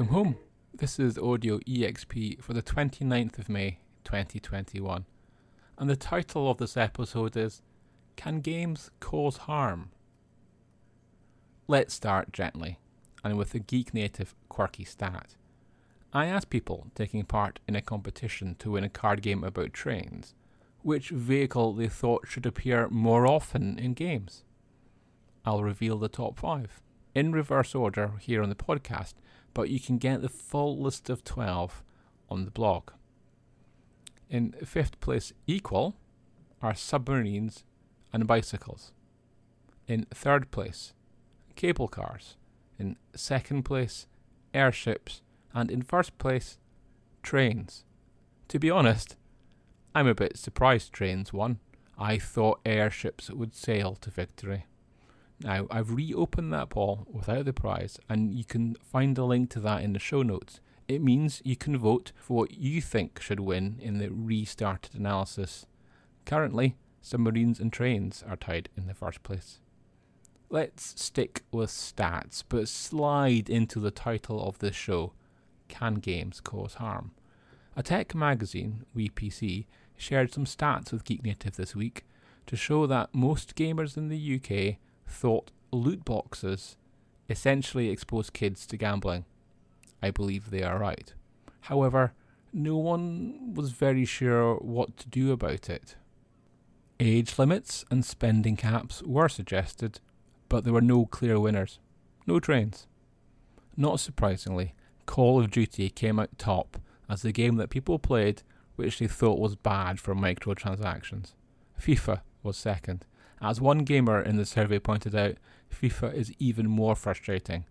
Welcome home. This is Audio EXP for the 29th of May 2021. And the title of this episode is Can Games Cause Harm? Let's start gently and with a geek native quirky stat. I asked people taking part in a competition to win a card game about trains which vehicle they thought should appear more often in games. I'll reveal the top five in reverse order here on the podcast, but you can get the full list of 12 on the blog. In fifth place, equal, are submarines and bicycles. In third place, cable cars. In second place, airships. And in first place, trains. To be honest, I'm a bit surprised trains won. I thought airships would sail to victory. Now, I've reopened that poll without the prize, and you can find a link to that in the show notes. It means you can vote for what you think should win in the restarted analysis. Currently, submarines and trains are tied in the first place. Let's stick with stats, but slide into the title of this show Can Games Cause Harm? A tech magazine, WePC, shared some stats with Geek Native this week to show that most gamers in the UK thought loot boxes essentially expose kids to gambling. I believe they are right. However, no one was very sure what to do about it. Age limits and spending caps were suggested, but there were no clear winners. No trains. Not surprisingly, Call of Duty came out top as the game that people played which they thought was bad for microtransactions. FIFA was second. As one gamer in the survey pointed out, FIFA is even more frustrating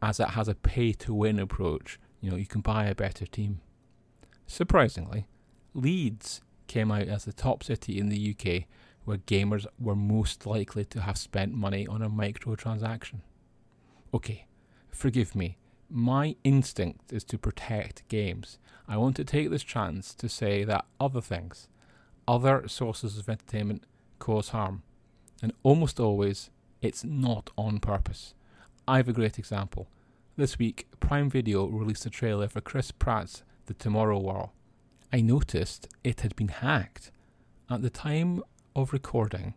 as it has a pay to win approach. You know, you can buy a better team. Surprisingly, Leeds came out as the top city in the UK where gamers were most likely to have spent money on a microtransaction. Okay, forgive me, my instinct is to protect games. I want to take this chance to say that other things, other sources of entertainment, cause harm. And almost always, it's not on purpose. I have a great example. This week, Prime Video released a trailer for Chris Pratt's The Tomorrow War. I noticed it had been hacked. At the time of recording,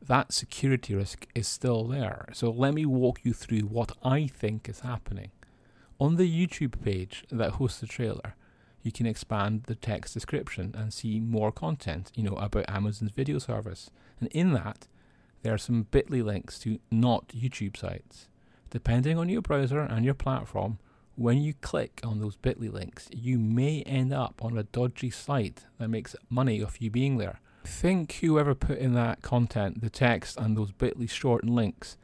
that security risk is still there. So let me walk you through what I think is happening. On the YouTube page that hosts the trailer, you can expand the text description and see more content, you know, about Amazon's video service. And in that, there are some bit.ly links to not YouTube sites. Depending on your browser and your platform, when you click on those bit.ly links, you may end up on a dodgy site that makes money off you being there. Think whoever put in that content, the text and those bit.ly shortened links,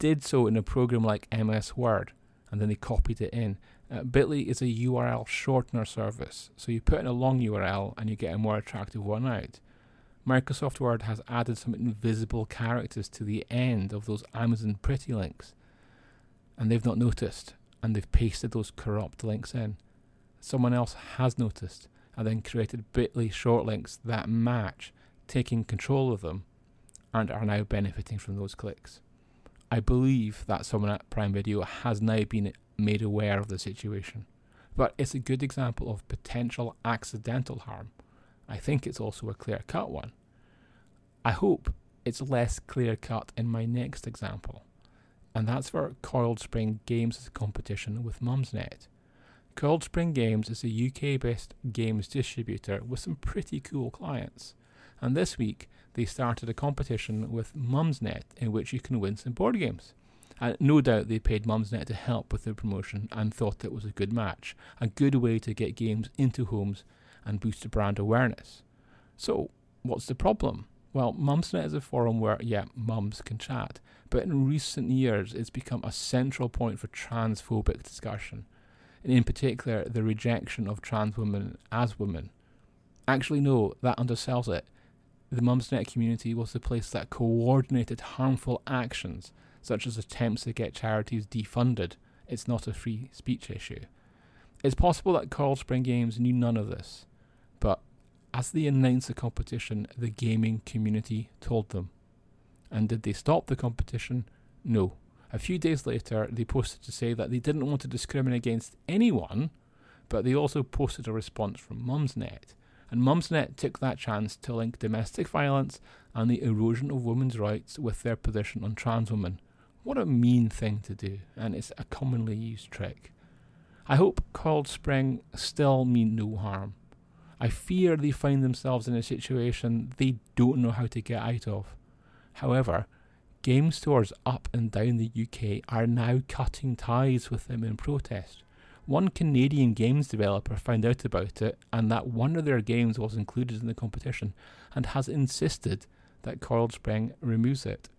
did so in a program like MS Word and then they copied it in. Uh, Bitly is a URL shortener service, so you put in a long URL and you get a more attractive one out. Microsoft Word has added some invisible characters to the end of those Amazon pretty links, and they've not noticed, and they've pasted those corrupt links in. Someone else has noticed and then created Bitly short links that match, taking control of them, and are now benefiting from those clicks. I believe that someone at Prime Video has now been made aware of the situation. But it's a good example of potential accidental harm. I think it's also a clear cut one. I hope it's less clear cut in my next example, and that's for Coiled Spring Games' competition with Mumsnet. Coiled Spring Games is a UK based games distributor with some pretty cool clients, and this week they started a competition with Mumsnet in which you can win some board games. And no doubt they paid Mumsnet to help with the promotion and thought it was a good match, a good way to get games into homes and boost brand awareness. So, what's the problem? Well, Mumsnet is a forum where, yeah, mums can chat, but in recent years it's become a central point for transphobic discussion, and in particular the rejection of trans women as women. Actually, no, that undersells it the Mumsnet community was the place that coordinated harmful actions, such as attempts to get charities defunded. It's not a free speech issue. It's possible that Coiled Spring Games knew none of this, but as they announced the competition, the gaming community told them. And did they stop the competition? No. A few days later, they posted to say that they didn't want to discriminate against anyone, but they also posted a response from Mumsnet. And Mumsnet took that chance to link domestic violence and the erosion of women's rights with their position on trans women. What a mean thing to do, and it's a commonly used trick. I hope Coiled Spring still mean no harm. I fear they find themselves in a situation they don't know how to get out of. However, game stores up and down the UK are now cutting ties with them in protest. One Canadian games developer found out about it and that one of their games was included in the competition and has insisted that Coiled Spring removes it.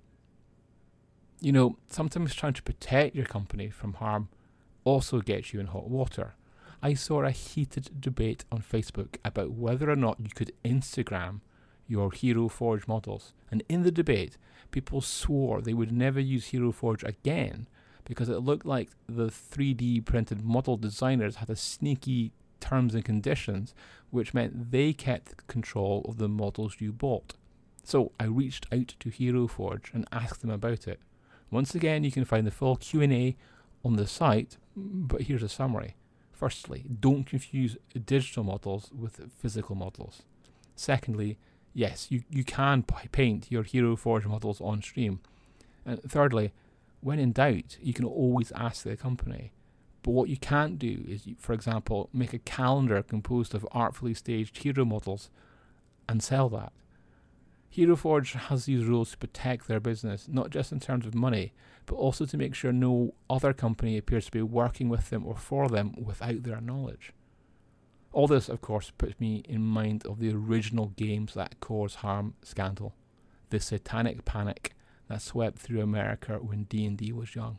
You know, sometimes trying to protect your company from harm also gets you in hot water. I saw a heated debate on Facebook about whether or not you could Instagram your Hero Forge models. And in the debate, people swore they would never use Hero Forge again because it looked like the 3D printed model designers had a sneaky terms and conditions which meant they kept control of the models you bought. So I reached out to Hero Forge and asked them about it. Once again, you can find the full Q&A on the site, but here's a summary. Firstly, don't confuse digital models with physical models. Secondly, yes, you, you can paint your Hero Forge models on stream. And thirdly, when in doubt, you can always ask the company. But what you can't do is, for example, make a calendar composed of artfully staged hero models and sell that. Hero Forge has these rules to protect their business, not just in terms of money, but also to make sure no other company appears to be working with them or for them without their knowledge. All this, of course, puts me in mind of the original games that caused harm scandal, the satanic panic that swept through America when D&D was young.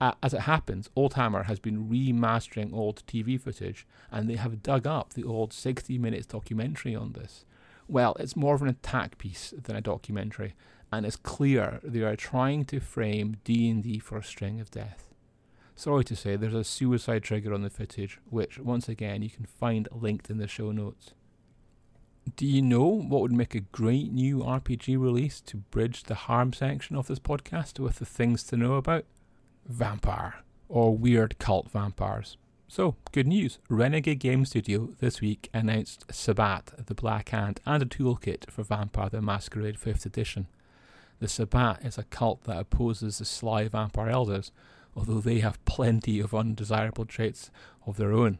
as it happens, Oldhammer has been remastering old TV footage, and they have dug up the old 60 minutes documentary on this well, it's more of an attack piece than a documentary, and it's clear they are trying to frame D&D for a string of death. Sorry to say, there's a suicide trigger on the footage, which, once again, you can find linked in the show notes. Do you know what would make a great new RPG release to bridge the harm section of this podcast with the things to know about? Vampire, or weird cult vampires. So, good news. Renegade Game Studio this week announced Sabbat, the Black Hand, and a toolkit for Vampire the Masquerade 5th Edition. The Sabbat is a cult that opposes the sly vampire elders, although they have plenty of undesirable traits of their own.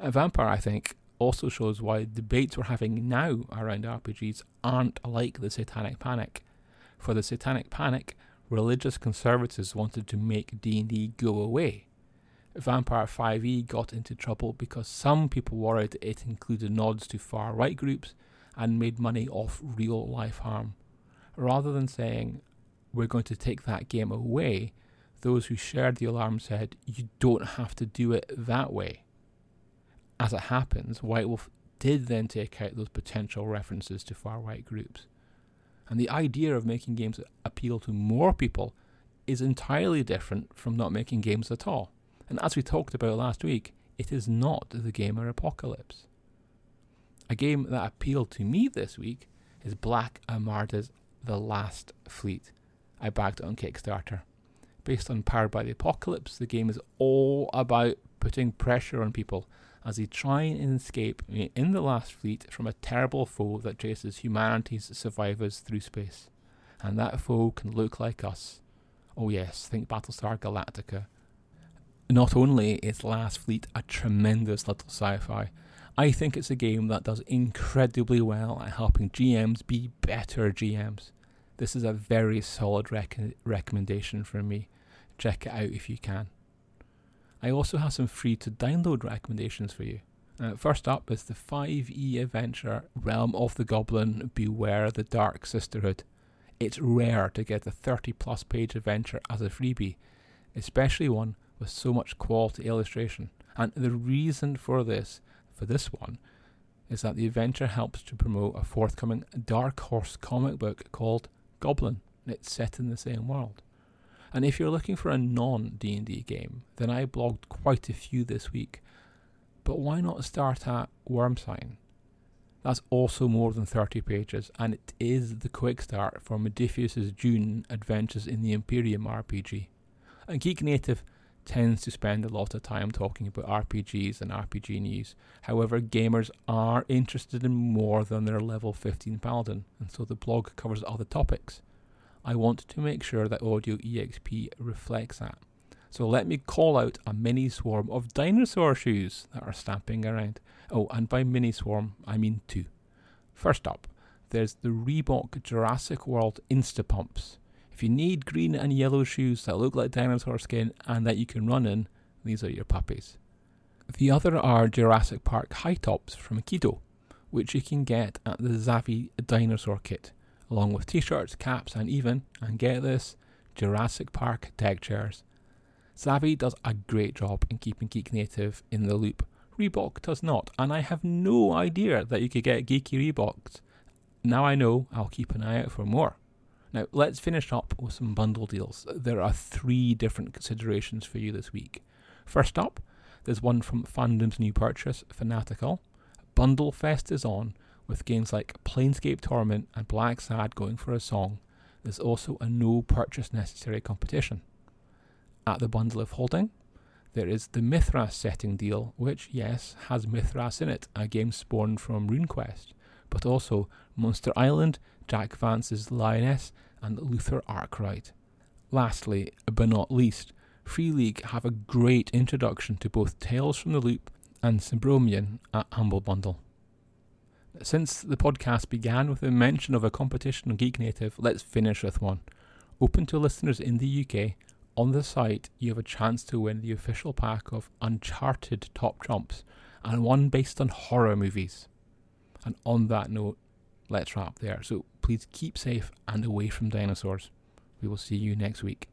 A Vampire, I think, also shows why debates we're having now around RPGs aren't like the Satanic Panic. For the Satanic Panic, religious conservatives wanted to make D&D go away Vampire 5e got into trouble because some people worried it included nods to far right groups and made money off real life harm. Rather than saying, we're going to take that game away, those who shared the alarm said, you don't have to do it that way. As it happens, White Wolf did then take out those potential references to far right groups. And the idea of making games appeal to more people is entirely different from not making games at all. And as we talked about last week, it is not the Gamer Apocalypse. A game that appealed to me this week is Black Armada's The Last Fleet. I backed it on Kickstarter. Based on Powered by the Apocalypse, the game is all about putting pressure on people as they try and escape in the last fleet from a terrible foe that chases humanity's survivors through space. And that foe can look like us. Oh, yes, think Battlestar Galactica not only is Last Fleet a tremendous little sci fi, I think it's a game that does incredibly well at helping GMs be better GMs. This is a very solid rec- recommendation from me. Check it out if you can. I also have some free to download recommendations for you. Uh, first up is the 5e adventure Realm of the Goblin Beware the Dark Sisterhood. It's rare to get a 30 plus page adventure as a freebie, especially one with so much quality illustration. And the reason for this, for this one, is that the adventure helps to promote a forthcoming Dark Horse comic book called Goblin. It's set in the same world. And if you're looking for a non D&D game, then I blogged quite a few this week. But why not start at Wormsign? That's also more than 30 pages, and it is the quick start for Modiphius's Dune Adventures in the Imperium RPG. And Geek Native tends to spend a lot of time talking about RPGs and RPG news. However, gamers are interested in more than their level 15 paladin, and so the blog covers other topics. I want to make sure that Audio EXP reflects that. So let me call out a mini swarm of dinosaur shoes that are stamping around. Oh, and by mini swarm, I mean two. First up, there's the Reebok Jurassic World Instapumps. If you need green and yellow shoes that look like dinosaur skin and that you can run in, these are your puppies. The other are Jurassic Park high tops from Kido, which you can get at the Zavvi Dinosaur Kit, along with t shirts, caps, and even, and get this, Jurassic Park deck chairs. Zavvi does a great job in keeping Geek Native in the loop. Reebok does not, and I have no idea that you could get geeky Reeboks. Now I know, I'll keep an eye out for more. Now, let's finish up with some bundle deals. There are three different considerations for you this week. First up, there's one from Fandom's new purchase, Fanatical. Bundle Fest is on, with games like Planescape Torment and Blacksad going for a song. There's also a no purchase necessary competition. At the bundle of holding, there is the Mythras setting deal, which, yes, has Mythras in it, a game spawned from RuneQuest, but also Monster Island, Jack Vance's Lyonesse, and Luther Arkwright. Lastly, but not least, Free League have a great introduction to both Tales from the Loop and Symbaroum at Humble Bundle. Since the podcast began with a mention of a competition on Geek Native, let's finish with one. Open to listeners in the UK, on the site you have a chance to win the official pack of Uncharted Top Trumps and one based on horror movies. And on that note, let's wrap there. So please keep safe and away from dinosaurs. We will see you next week.